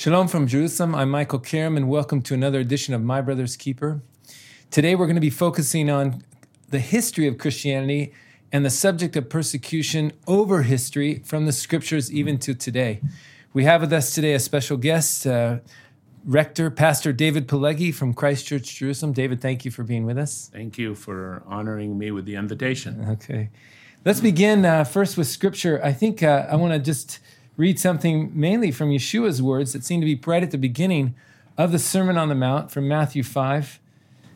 Shalom from Jerusalem. I'm Michael Karam, and welcome to another edition of My Brother's Keeper. Today, we're going to be focusing on the history of Christianity and the subject of persecution over history from the scriptures even to today. We have with us today a special guest, uh, Rector, Pastor David Pileggi from Christ Church, Jerusalem. David, thank you for being with us. Thank you for honoring me with the invitation. Okay. Let's begin uh, first with scripture. I think uh, I want to just read something mainly from Yeshua's words that seem to be right at the beginning of the Sermon on the Mount from Matthew 5.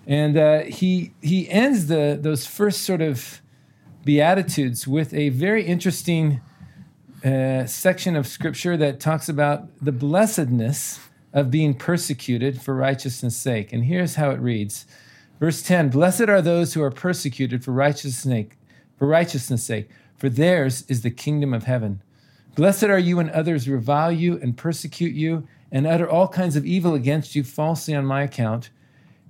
And uh, he, he ends the, those first sort of Beatitudes with a very interesting uh, section of scripture that talks about the blessedness of being persecuted for righteousness' sake. And here's how it reads Verse 10 Blessed are those who are persecuted for righteousness' sake, for righteousness' sake, for theirs is the kingdom of heaven. Blessed are you when others revile you and persecute you and utter all kinds of evil against you falsely on my account.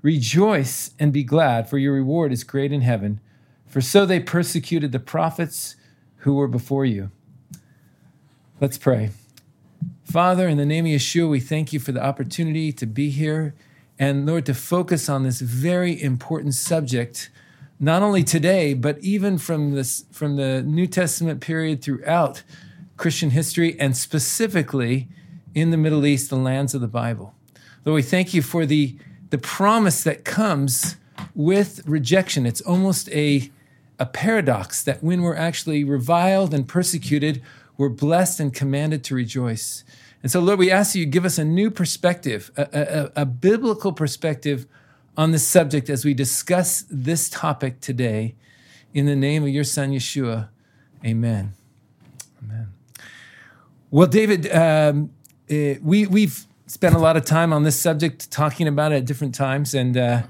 Rejoice and be glad, for your reward is great in heaven. For so they persecuted the prophets who were before you. Let's pray. Father, in the name of Yeshua, we thank you for the opportunity to be here and, Lord, to focus on this very important subject, not only today, but even from, this, from the New Testament period throughout Christian history and specifically in the Middle East, the lands of the Bible. Lord, we thank you for the, the promise that comes with rejection. It's almost a, a paradox that when we're actually reviled and persecuted, we're blessed and commanded to rejoice. And so, Lord, we ask you to give us a new perspective, a, a, a biblical perspective on this subject as we discuss this topic today. In the name of your Son, Yeshua, amen. Amen. Well, David, um, uh, we we've spent a lot of time on this subject, talking about it at different times, and uh,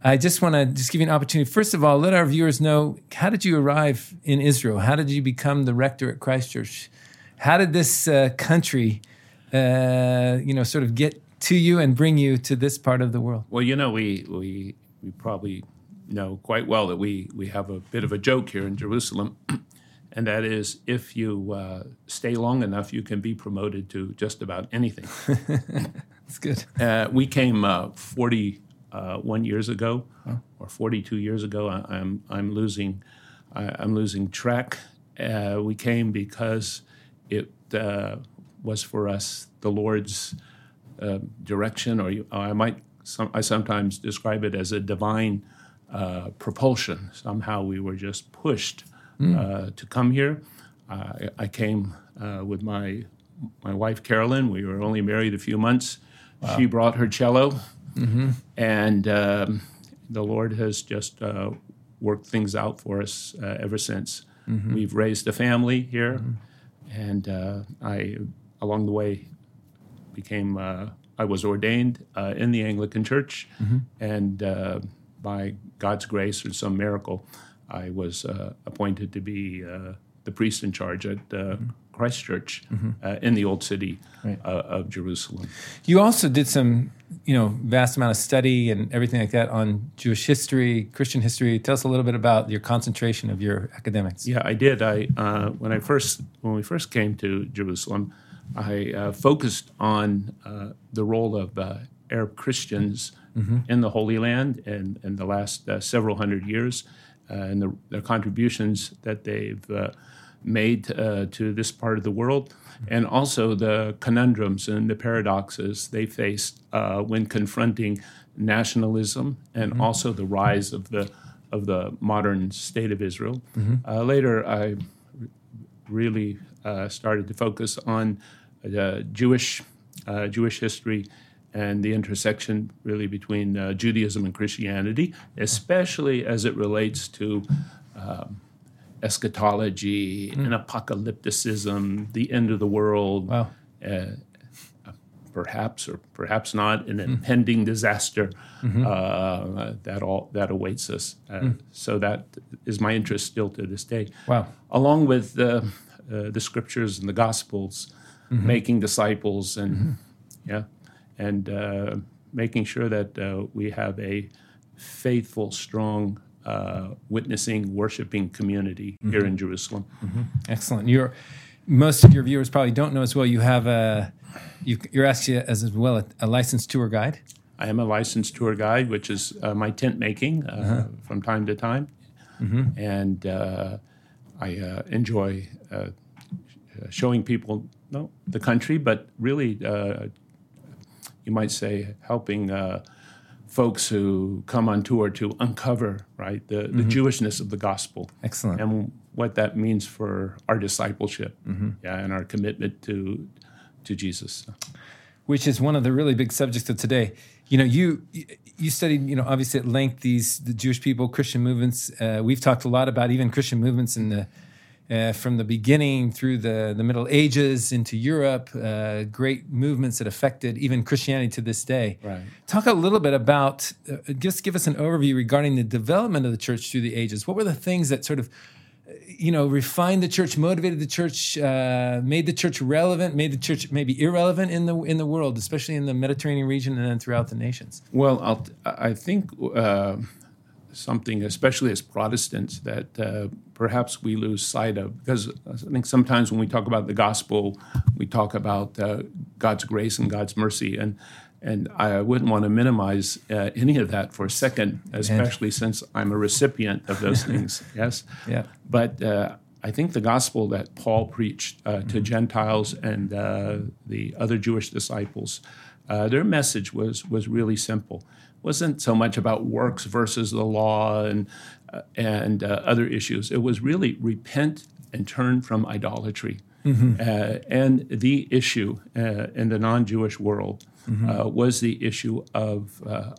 I just want to just give you an opportunity. First of all, let our viewers know how did you arrive in Israel? How did you become the rector at Christ Church? How did this uh, country, uh, you know, sort of get to you and bring you to this part of the world? Well, you know, we we we probably know quite well that we we have a bit of a joke here in Jerusalem. And that is if you uh, stay long enough, you can be promoted to just about anything. That's good. Uh, we came uh, 41 years ago, or 42 years ago. I, am I'm, I'm losing I, am losing track. Uh, we came because it uh, was for us the Lord's uh, direction, or, you, I might some, I sometimes describe it as a divine propulsion. Somehow we were just pushed mm. to come here. I, I came uh, with my my wife Carolyn. We were only married a few months. Wow. She brought her cello, mm-hmm. and um, the Lord has just uh, worked things out for us uh, ever since. Mm-hmm. We've raised a family here, mm-hmm. and uh, I, along the way, became uh, I was ordained uh, in the Anglican Church, mm-hmm. and by God's grace or some miracle, I was uh, appointed to be uh, the priest in charge at uh, mm-hmm. Christ Church mm-hmm. Uh, in the old city right. Uh, of Jerusalem. You also did some, you know, vast amount of study and everything like that on Jewish history, Christian history. Tell us a little bit about your concentration of your academics. Yeah, I did. I uh, when I first when we first came to Jerusalem, I focused on the role of Arab Christians mm-hmm. in the Holy Land in, in the last several hundred years uh, and the, the, contributions that they've uh, made uh, to this part of the world, and also the conundrums and the paradoxes they faced when confronting nationalism and mm-hmm. also the rise of the of the modern state of Israel. Mm-hmm. Uh, later, I really uh, started to focus on uh, Jewish Jewish history and the intersection really between uh, Judaism and Christianity, especially as it relates to um, eschatology and apocalypticism, the end of the world, Wow. perhaps or perhaps not, an impending disaster uh, that all that awaits us. Uh, So that is my interest still to this day. Wow. Along with the uh, the scriptures and the gospels, making disciples and yeah, and uh, making sure that uh, we have a faithful, strong. Uh, witnessing, worshiping community here in Jerusalem. Excellent. You're most of your viewers probably don't know as well. You have a you, you're actually as as well a, a licensed tour guide. I am a licensed tour guide, which is uh, my tent making uh, from time to time, and uh, I uh, enjoy uh, showing people no the country, but really, uh, you might say, helping uh, folks who come on tour to uncover right the, the Jewishness of the gospel Excellent. and what that means for our discipleship, yeah, and our commitment to to Jesus. which is one of the really big subjects of today. You know, you you studied, you know, obviously at length these the Jewish people, Christian movements. Uh, we've talked a lot about even Christian movements in the uh, from the beginning through the the Middle Ages into Europe. Uh, great movements that affected even Christianity to this day. Right. Talk a little bit about uh, just give us an overview regarding the development of the church through the ages. What were the things that sort of you know, refined the church, motivated the church, uh, made the church relevant, made the church maybe irrelevant in the in the world, especially in the Mediterranean region and then throughout the nations. Well, I'll, I think uh, something, especially as Protestants, that uh, perhaps we lose sight of, because I think sometimes when we talk about the gospel, we talk about uh, God's grace and God's mercy, and and I wouldn't want to minimize uh, any of that for a second, especially since I'm a recipient of those things. Yes. Yeah. But uh, I think the gospel that Paul preached uh, to Gentiles and uh, the other Jewish disciples, uh, their message was was really simple. It wasn't so much about works versus the law and uh, and uh, other issues. It was really repent and turn from idolatry. Uh, and the issue uh, in the non-Jewish world uh, was the issue of uh,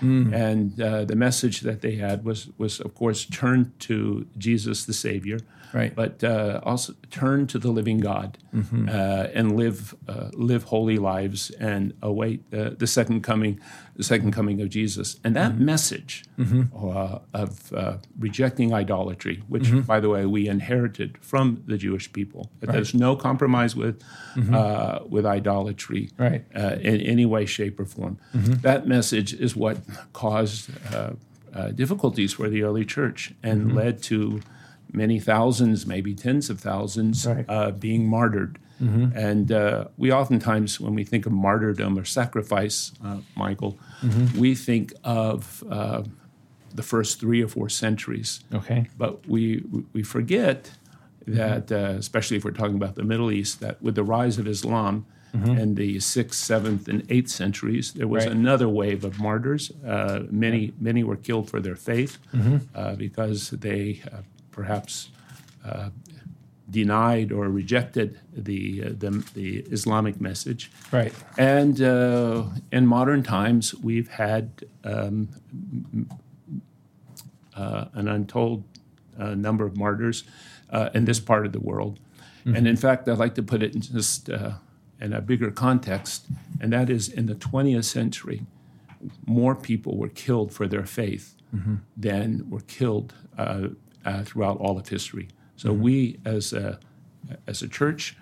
idolatry. And uh, the message that they had was, was of course, turn to Jesus the Savior, Right. but uh, also turn to the living God uh, and live uh, live holy lives and await the second coming, the second coming of Jesus. And that message uh, of uh, rejecting idolatry, which, by the way, we inherited from the Jewish people, that there's no compromise with uh, with idolatry Right. uh, in any way, shape, or form. That message is what caused uh, uh, difficulties for the early church and led to many thousands, maybe tens of thousands, Right. uh, being martyred. And uh, we oftentimes, when we think of martyrdom or sacrifice, uh, Michael, we think of uh, the first three or four centuries. Okay. But we we forget that, uh, especially if we're talking about the Middle East, that with the rise of Islam in the sixth, seventh, and eighth centuries, there was Right. another wave of martyrs. Uh, many many were killed for their faith uh, because they uh, perhaps uh, denied or rejected the, uh, the the Islamic message. Right. And uh, in modern times, we've had um, uh, an untold uh, number of martyrs uh, in this part of the world. And in fact, I'd like to put it in just uh, in a bigger context, and that is in the 20th century, more people were killed for their faith than were killed uh, uh, throughout all of history. So we, as a as a church,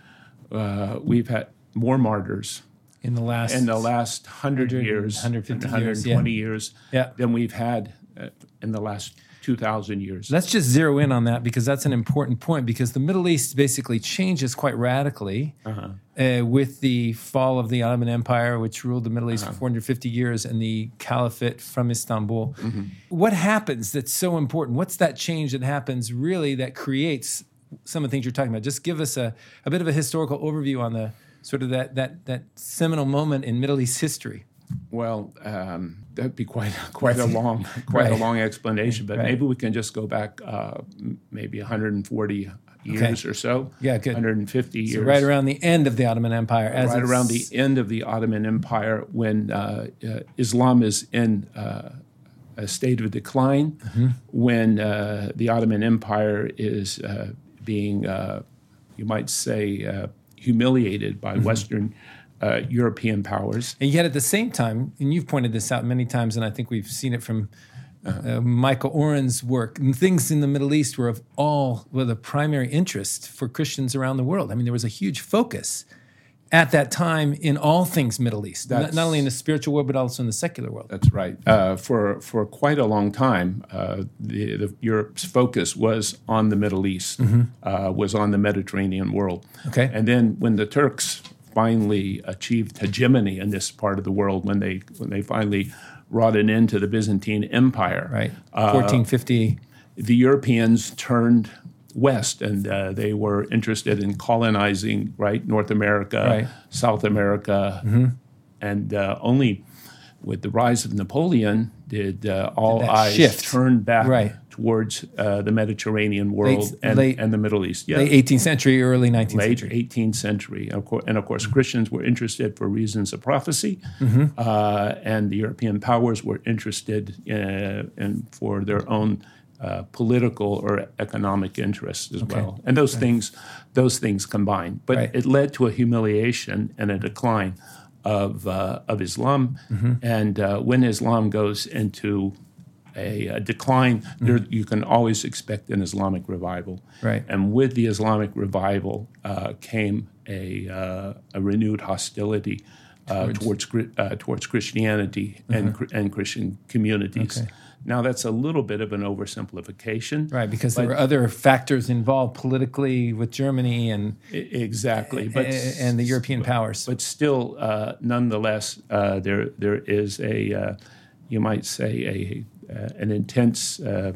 uh, we've had more martyrs In the last in the last 100 100 years, 150 and years, 120 years, Yeah. than we've had uh, in the last 2,000 years. Let's just zero in on that because that's an important point. Because the Middle East basically changes quite radically uh-huh. uh, with the fall of the Ottoman Empire, which ruled the Middle East uh-huh. for 450 years, and the Caliphate from Istanbul. Mm-hmm. What happens that's so important? What's that change that happens really that creates some of the things you're talking about? Just give us a, a bit of a historical overview on the sort of that that that seminal moment in Middle East history. Well, um, that'd be quite quite a long quite a long explanation, but Right. maybe we can just go back uh, maybe 140 years or so. Yeah, good. 150 years. So right around the end of the Ottoman Empire, as right around the end of the Ottoman Empire, when uh, uh, Islam is in uh, a state of decline, when uh, the Ottoman Empire is uh, being, uh, you might say, uh, humiliated by Western uh, European powers. And yet, at the same time, and you've pointed this out many times, and I think we've seen it from uh, Michael Oren's work, and things in the Middle East were of all well, the primary interest for Christians around the world. I mean, there was a huge focus at that time in all things Middle East, not, not only in the spiritual world but also in the secular world. That's right. Uh, for for quite a long time, uh, the, the Europe's focus was on the Middle East, uh, was on the Mediterranean world. Okay. And then when the Turks finally achieved hegemony in this part of the world, when they when they finally brought an end to the Byzantine Empire, Right, fourteen fifty. the Europeans turned west and uh, they were interested in colonizing right North America, Right. South America, and uh, only with the rise of Napoleon did uh, all that eyes shift. turn back Right. Towards uh, the Mediterranean world Late- and, late- and the Middle East. Yeah. Late eighteenth century, early nineteenth Late century. 18th century, of course, and of course, Christians were interested for reasons of prophecy, Mm-hmm. uh, and the European powers were interested uh, in for their own uh, political or economic interests as well. And those things, those things combined. But Right. it led to a humiliation and a decline of uh, of Islam. Mm-hmm. And uh, when Islam goes into a, a decline, there, you can always expect an Islamic revival. Mm-hmm. Right. And with the Islamic revival uh, came a, uh, a renewed hostility uh, towards Chri- uh, towards Christianity and Chri- and Christian communities. Okay. Now that's a little bit of an oversimplification, Right, because there were other factors involved politically with Germany and exactly, but and the European powers. but still, uh, nonetheless, uh, there there is a uh, you might say a uh, an intense uh,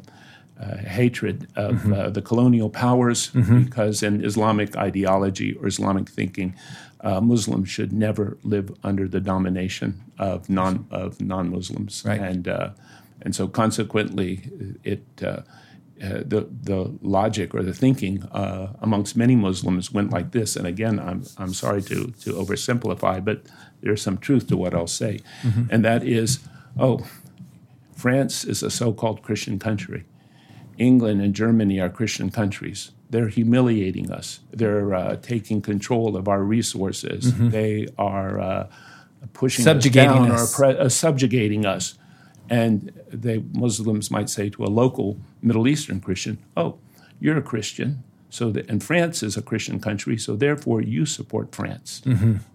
uh, hatred of Mm-hmm. uh, the colonial powers because in Islamic ideology or Islamic thinking, uh, Muslims should never live under the domination of non of non Muslims, Right. and uh, and so consequently, it. Uh, uh, the the logic or the thinking uh, amongst many Muslims went like this. And again, I'm I'm sorry to to oversimplify, but there's some truth to what I'll say, and that is, oh, France is a so-called Christian country. England and Germany are Christian countries. They're humiliating us. They're uh, taking control of our resources. They are uh, pushing Subjugating us us. down or pre- uh, subjugating us. And the Muslims might say to a local Middle Eastern Christian, "Oh, you're a Christian, so that and France is a Christian country, so therefore you support France."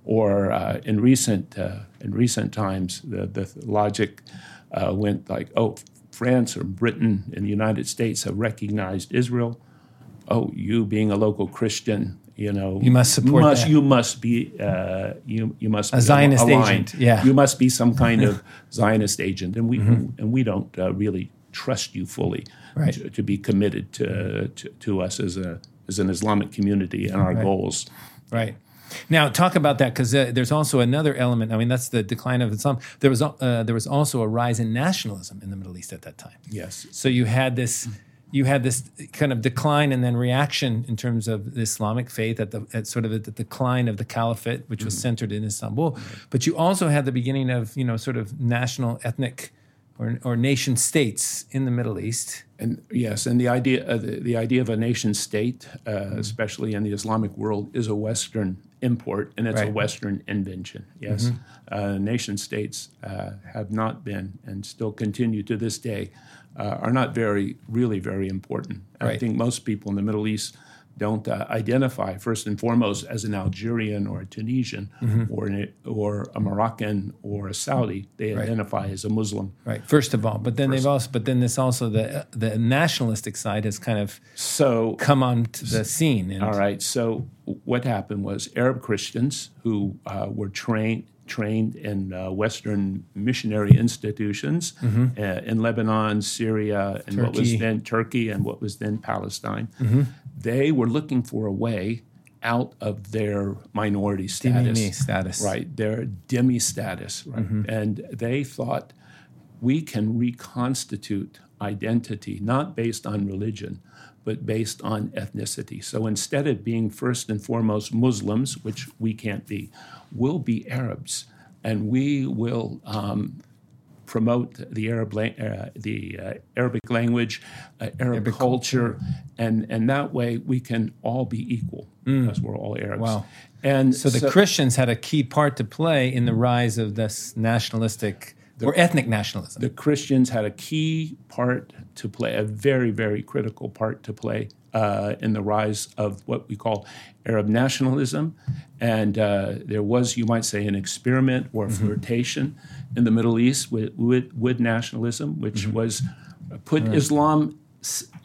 Or uh, in recent uh, in recent times, the the logic uh, went like, "Oh, France or Britain and the United States have recognized Israel. Oh, you being a local Christian." You know, You must support must, that. You must be. Uh, you you must be Zionist aligned. agent, yeah. You must be some kind of Zionist agent, and we Mm-hmm. and we don't uh, really trust you fully Right. to, to be committed to, to to us as a as an Islamic community and our goals. Right. Now, talk about that because uh, there's also another element. I mean, that's the decline of Islam. There was uh, there was also a rise in nationalism in the Middle East at that time. Yes. So you had this you had this kind of decline and then reaction in terms of the Islamic faith at the at sort of the decline of the caliphate, which was centered in Istanbul. But you also had the beginning of you know sort of national ethnic or, or nation states in the Middle East. And yes, and the idea uh, the, the idea of a nation state, uh, especially in the Islamic world, is a Western import and it's a Western invention. Yes, uh, nation states uh, have not been and still continue to this day uh, are not very really very important. I think most people in the Middle East don't uh, identify first and foremost as an Algerian or a Tunisian or an, or a Moroccan or a Saudi. They identify as a Muslim. Right. First of all, but then they've also but then this also the the nationalistic side has kind of So come onto the scene. And, All right. So what happened was Arab Christians who uh, were trained trained in uh, Western missionary institutions uh, in Lebanon, Syria, and what was then Turkey and what was then Palestine. They were looking for a way out of their minority status. Dhimmi status. Right, their dhimmi status, right? And they thought we can reconstitute identity not based on religion, but based on ethnicity. So instead of being first and foremost Muslims, which we can't be, we'll be Arabs, and we will um, promote the Arab la- uh, the uh, Arabic language, uh, Arab culture, and and that way we can all be equal because we're all Arabs. Wow. And So the Christians had a key part to play in the rise of this nationalistic or ethnic nationalism. the Christians had a key part to play, a very, very critical part to play uh, in the rise of what we call Arab nationalism. And uh, there was, you might say, an experiment or Mm-hmm. flirtation in the Middle East with, with, with nationalism, which Mm-hmm. was uh, put Islam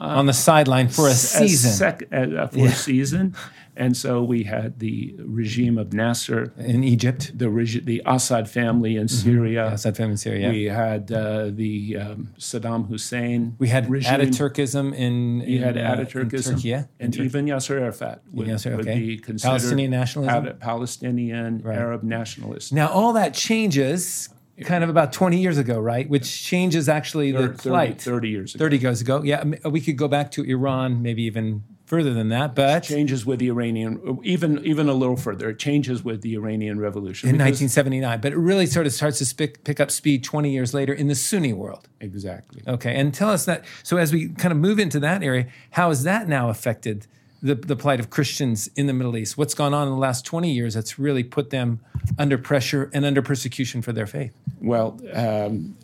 uh, on the sideline for a season sec- uh, for a season. And so we had the regime of Nasser, in Egypt. the, regi- the Assad family in Syria. Assad family in Syria. We had uh, the um, Saddam Hussein. We had regime. Ataturkism in, You had uh, Ataturkism. in Turkey, yeah? And even Yasser Arafat would, Yasser, would okay. be considered Palestinian nationalism? Pal- Palestinian Arab nationalist. Now, all that changes kind of about 20 years ago, right? Which changes actually the 30, plight. 30 years ago. 30 years ago. Yeah, we could go back to Iran, maybe even further than that, but it Changes with the Iranian, even even a little further. It changes with the Iranian Revolution. in 1979. But it really sort of starts to spick, pick up speed 20 years later in the Sunni world. exactly. Okay, and tell us that. So as we kind of move into that area, how has that now affected the, the plight of Christians in the Middle East? What's gone on in the last 20 years that's really put them under pressure and under persecution for their faith? Well, um,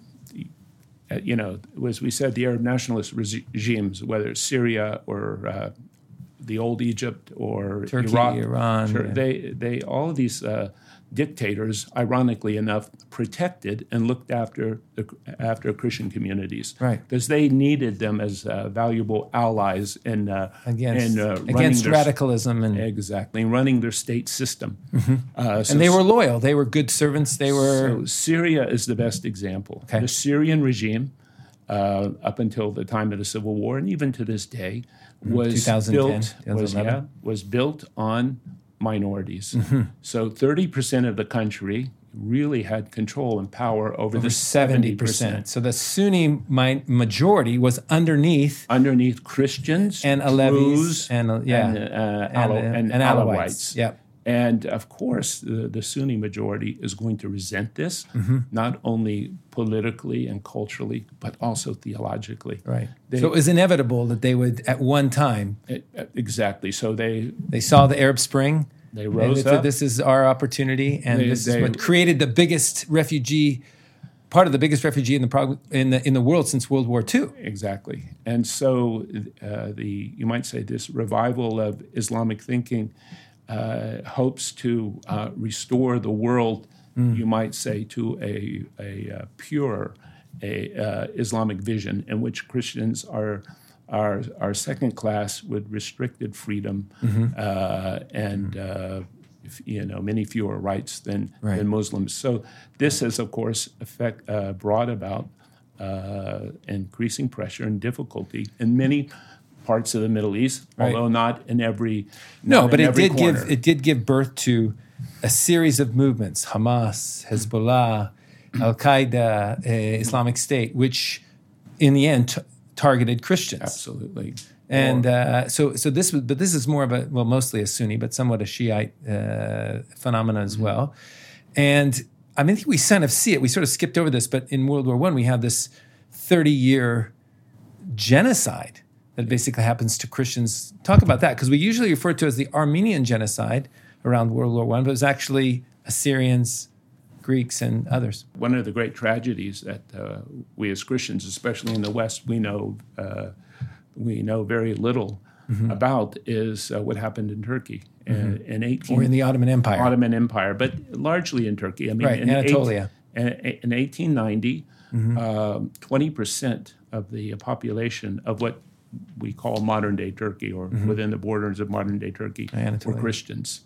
uh, you know, as we said, the Arab nationalist regimes, whether it's Syria or uh, the old Egypt or Turkey, Iraq, Iran, sure, yeah. they they all of these uh, dictators, ironically enough, protected and looked after the after Christian communities, Right. Because they needed them as uh, valuable allies in uh, Against, in, uh, against their- radicalism and Exactly, running their state system. Uh, so Mm-hmm. and they were loyal. They were good servants. They were so Syria is the best example. Okay. The Syrian regime, uh, up until the time of the Civil War, and even to this day, was built was yeah was built on minorities. Mm-hmm. So thirty percent of the country really had control and power over, the seventy percent. So the Sunni mi- majority was underneath underneath Christians and Alevis Druze, and uh, yeah and, uh, and, Alo- uh, and and Alawites. Alawites. Yep. And of course, the, the Sunni majority is going to resent this, Mm-hmm. not only politically and culturally, but also theologically. Right. They- so it was inevitable that they would, at one time, E- Exactly. So they they saw the Arab Spring. they rose they up. This is our opportunity, and They- this is what created the biggest refugee, part of the biggest refugee in the prog- in the in the world since World War II. Exactly. And so uh, the you might say this revival of Islamic thinking uh, hopes to uh, restore the world, you might say, to a, a, uh pure a, uh, Islamic vision in which Christians are. Are, are second class with restricted freedom uh, and uh, f- you know many fewer rights than, Right. than Muslims. So this has, of course, effect, uh, brought about uh, increasing pressure and difficulty in many parts of the Middle East, Right. although not in every No, but it did corner. give it did give birth to a series of movements: Hamas, Hezbollah, Al Qaeda, uh, Islamic State, which in the end t- targeted Christians. absolutely. And uh, so, so this, was, but this is more of a well, mostly a Sunni, but somewhat a Shiite uh, phenomenon Mm-hmm. as well. And I mean, I think we kind of see it. We sort of skipped over this, but in World War One, we have this thirty-year genocide that basically happens to Christians. Talk about that because we usually refer to it as the Armenian genocide around World War One, but it was actually Assyrians, Greeks, and others. one of the great tragedies that uh, we as Christians, especially in the West, we know uh, we know very little Mm-hmm. about is uh, what happened in Turkey in, in 18 Or in the Ottoman Empire. Ottoman Empire, but largely in Turkey. I mean, Right, in Anatolia. Eight, in, in 1890, Mm-hmm. um, 20% of the population of what we call modern day Turkey or within the borders of modern day Turkey were Mm-hmm. Mm-hmm. Christians.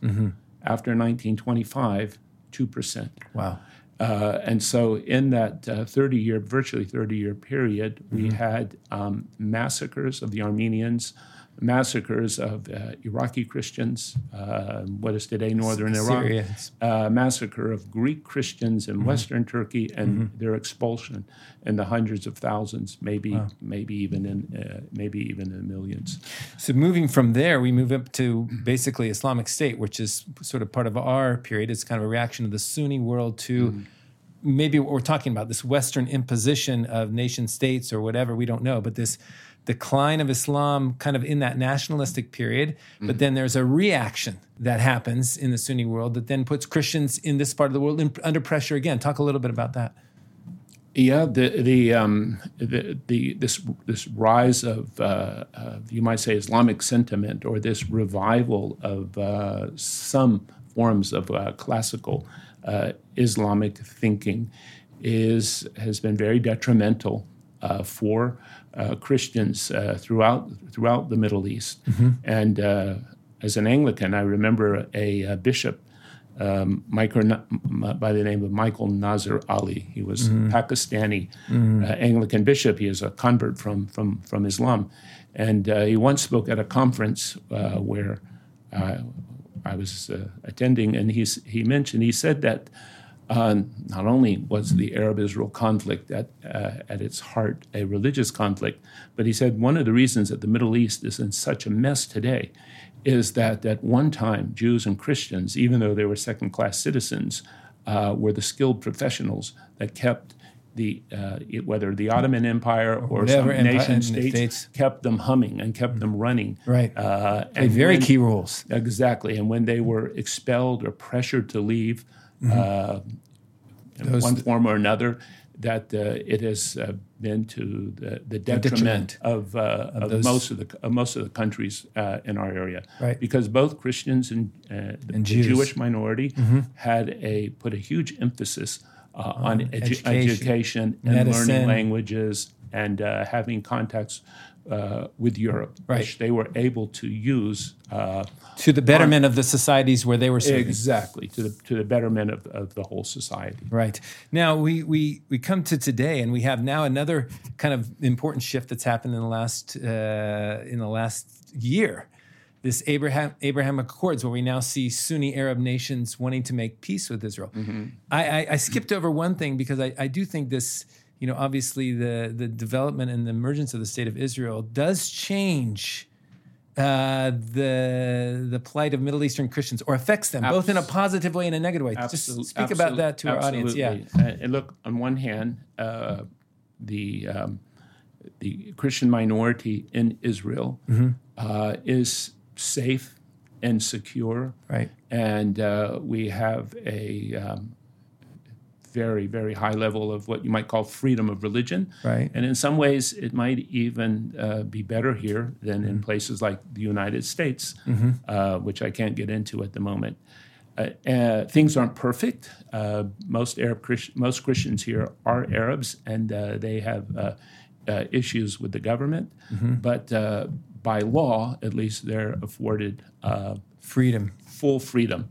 After 1925, 2%. Wow. Uh, and so, in that uh, 30 year, virtually 30 year period, we Mm-hmm. had um, massacres of the Armenians, massacres of uh, Iraqi Christians, uh, what is today northern Iraq, uh, massacre of Greek Christians Mm-hmm. in Western Turkey, and their expulsion in the hundreds of thousands, maybe, maybe even in, uh, maybe even in millions. So moving from there, we move up to basically Islamic State, which is sort of part of our period. It's kind of a reaction of the Sunni world to maybe what we're talking about this Western imposition of nation states or whatever, we don't know, but this decline of Islam kind of in that nationalistic period. Mm-hmm. But then there's a reaction that happens in the Sunni world that then puts Christians in this part of the world in, under pressure again. Talk a little bit about that. Yeah, the the um, the, the this this rise of, uh, of you might say Islamic sentiment or this revival of uh, some forms of uh, classical uh, Islamic thinking is has been very detrimental uh, for uh, Christians throughout throughout the Middle East. And as an Anglican, I remember a, a bishop um, Michael, by the name of Michael Nazir Ali. He was Mm-hmm. Pakistani uh, Anglican bishop. He is a convert from from from Islam, and uh, he once spoke at a conference uh, where uh, I was uh, attending, and he's, he mentioned he said that. Uh, not only was the Arab-Israel conflict at, uh, at its heart a religious conflict, but he said one of the reasons that the Middle East is in such a mess today is that at one time Jews and Christians, even though they were second-class citizens, uh, were the skilled professionals that kept the uh, it- whether the Ottoman Empire or, some whatever nation and states, states. kept them humming and kept them running. Right. Uh, Play very when- key roles. Exactly. And when they were expelled or pressured to leave uh, in Those- one form or another, that uh, it has uh, been to the, the detriment, detriment of, uh, of, those- most of the of most of the countries uh, in our area. Right. Because both Christians and, uh, the, And the. Mm-hmm. Jewish minority had a put a huge emphasis uh, on edu- education, education, and medicine. learning languages and uh, having contacts uh, with Europe, Right. which they were able to use uh, To the betterment of the societies where they were serving. exactly to the to the betterment of, of the whole society. Right. Now we, we we come to today and we have now another kind of important shift that's happened in the last uh, in the last year. This Abraham Abraham Accords, where we now see Sunni Arab nations wanting to make peace with Israel. I, I, I skipped over one thing because I, I do think this, you know, obviously the the development and the emergence of the state of Israel does change uh, the the plight of Middle Eastern Christians or affects them both in a positive way and a negative way. Absolute- Just speak about that to our audience. Yeah. absolutely. And, and look, on one hand, uh, the um, the Christian minority in Israel Mm-hmm. uh, is safe and secure, Right. and uh, we have a um, very very high level of what you might call freedom of religion. Right. And in some ways, it might even uh, be better here than Mm-hmm. in places like the United States, uh, which I can't get into at the moment. Uh, uh, things aren't perfect. Uh, most Arab Christ- most Christians here are Arabs, and uh, they have uh, uh, issues with the government. Mm-hmm. But uh, by law, at least, they're afforded uh, Freedom full freedom,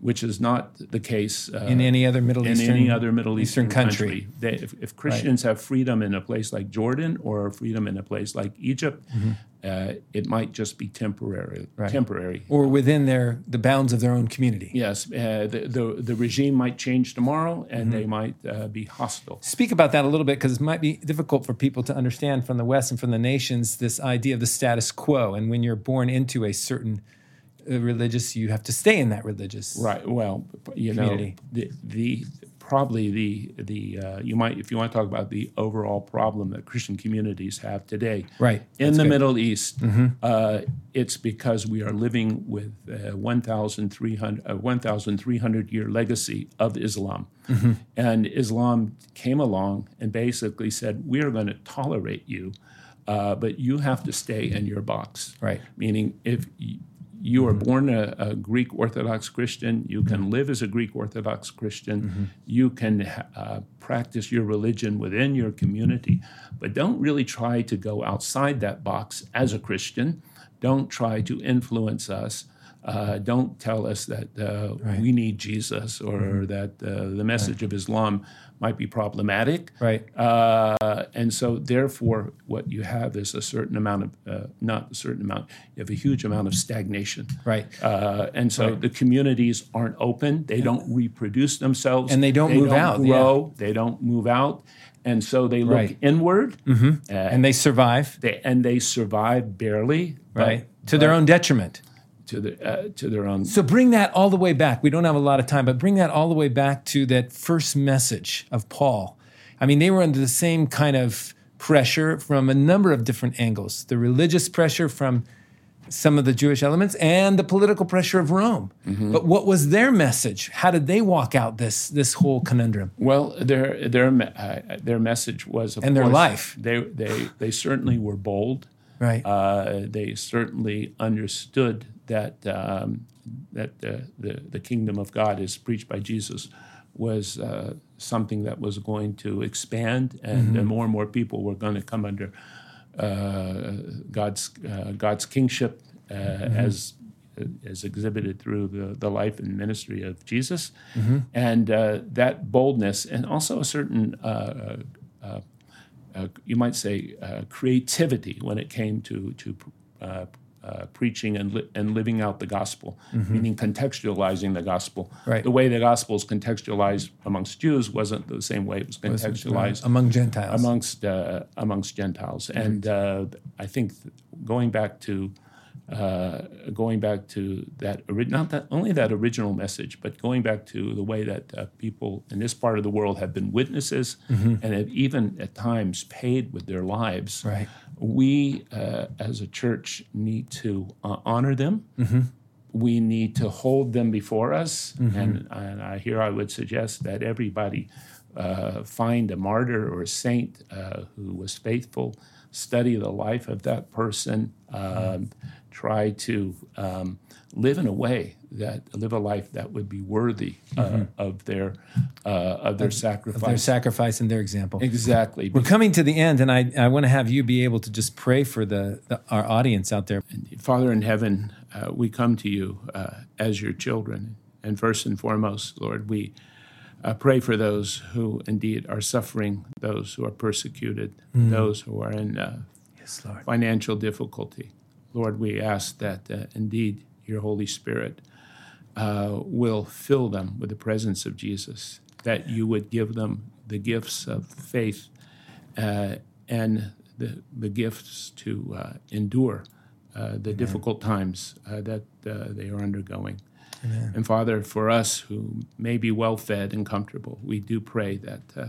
which is not the case uh, Mm-hmm. in any other Middle in Eastern any other Middle Eastern Eastern, country. country. They, if, if Christians have freedom in a place like Jordan or freedom in a place like Egypt, uh, it might just be temporary. Mm-hmm. Right. Temporary. or within their the bounds of their own community. Yes, uh, the, the the regime might change tomorrow, and Mm-hmm. they might uh, be hostile. Speak about that a little bit because it might be difficult for people to understand from the West and from the nations this idea of the status quo. And when you're born into a certain religious, you have to stay in that religious. Right. Well, you Community. know, the, the probably the the uh, you might if you want to talk about the overall problem that Christian communities have today. Right. In That's the good. Middle East, uh, it's because we are living with a 1,300 a 1,300 year legacy of Islam, and Islam came along and basically said we are going to tolerate you, uh, but you have to stay in your box. Right. Meaning, if you are born a, a Greek Orthodox Christian, you can live as a Greek Orthodox Christian, you can ha- uh, practice your religion within your community, but don't really try to go outside that box as a Christian. Don't try to influence us. Uh, don't tell us that uh, we need Jesus or that uh, the message of Islam might be problematic. Right. Uh, and so, therefore, what you have is a certain amount of, uh, not a certain amount, you have a huge amount of stagnation. Right. Uh, and so the communities aren't open, they don't reproduce themselves. And they don't move out, yeah. grow, they don't move out. And so they look Right. inward And they survive. they, and they survive barely. but- Right. to their own detriment. To the uh, to their own. So bring that all the way back. We don't have a lot of time, but bring that all the way back to that first message of Paul. I mean, they were under the same kind of pressure from a number of different angles the religious pressure from some of the Jewish elements and the political pressure of Rome. Mm-hmm. But what was their message? How did they walk out this, this whole conundrum? Well, their their uh, their message was of And their course, life. They they they certainly were bold. Right. Uh, they certainly understood that um, that the, the the kingdom of God, as preached by Jesus, was uh, something that was going to expand, and uh, more and more people were going to come under uh, God's uh, God's kingship uh, as as exhibited through the, the life and ministry of Jesus, and uh, that boldness, and also a certain uh, uh, uh, you might say uh, creativity when it came to to uh, preaching and li- and living out the gospel, meaning contextualizing the gospel. Right. The way the gospel is contextualized amongst Jews wasn't the same way it was contextualized among Gentiles. amongst uh, amongst Gentiles. And uh, I think th- going back to uh, going back to that not that only that original message, but going back to the way that uh, people in this part of the world have been witnesses and have even at times paid with their lives. Right. We uh, as a church need to uh, honor them we need to hold them before us. And, and I, here I would suggest that everybody uh, find a martyr or a saint uh, who was faithful, study the life of that person, um, try to um, live in a way that live a life that would be worthy uh, of their uh, of their sacrifice. their sacrifice and their example. exactly. We're coming to the end, and I, I want to have you be able to just pray for the, the our audience out there. Father in heaven, uh, we come to you uh, as your children. And first and foremost, Lord, we uh, pray for those who indeed are suffering, those who are persecuted, those who are in uh, Yes, Lord. financial difficulty. Lord, we ask that uh, indeed your Holy Spirit uh, will fill them with the presence of Jesus, that you would give them the gifts of faith uh, and the, the gifts to uh, endure uh, the difficult times uh, that uh, they are undergoing. And Father, for us who may be well fed and comfortable, we do pray that uh,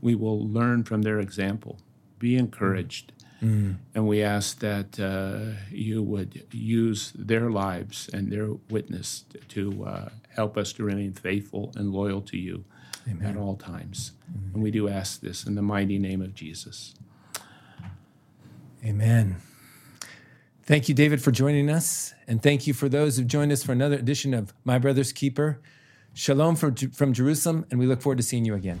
we will learn from their example, be encouraged, and we ask that uh, you would use their lives and their witness to uh, help us to remain faithful and loyal to you at all times. And we do ask this in the mighty name of Jesus. Amen. Thank you, David, for joining us. And thank you for those who've joined us for another edition of My Brother's Keeper. Shalom from, from Jerusalem, and we look forward to seeing you again.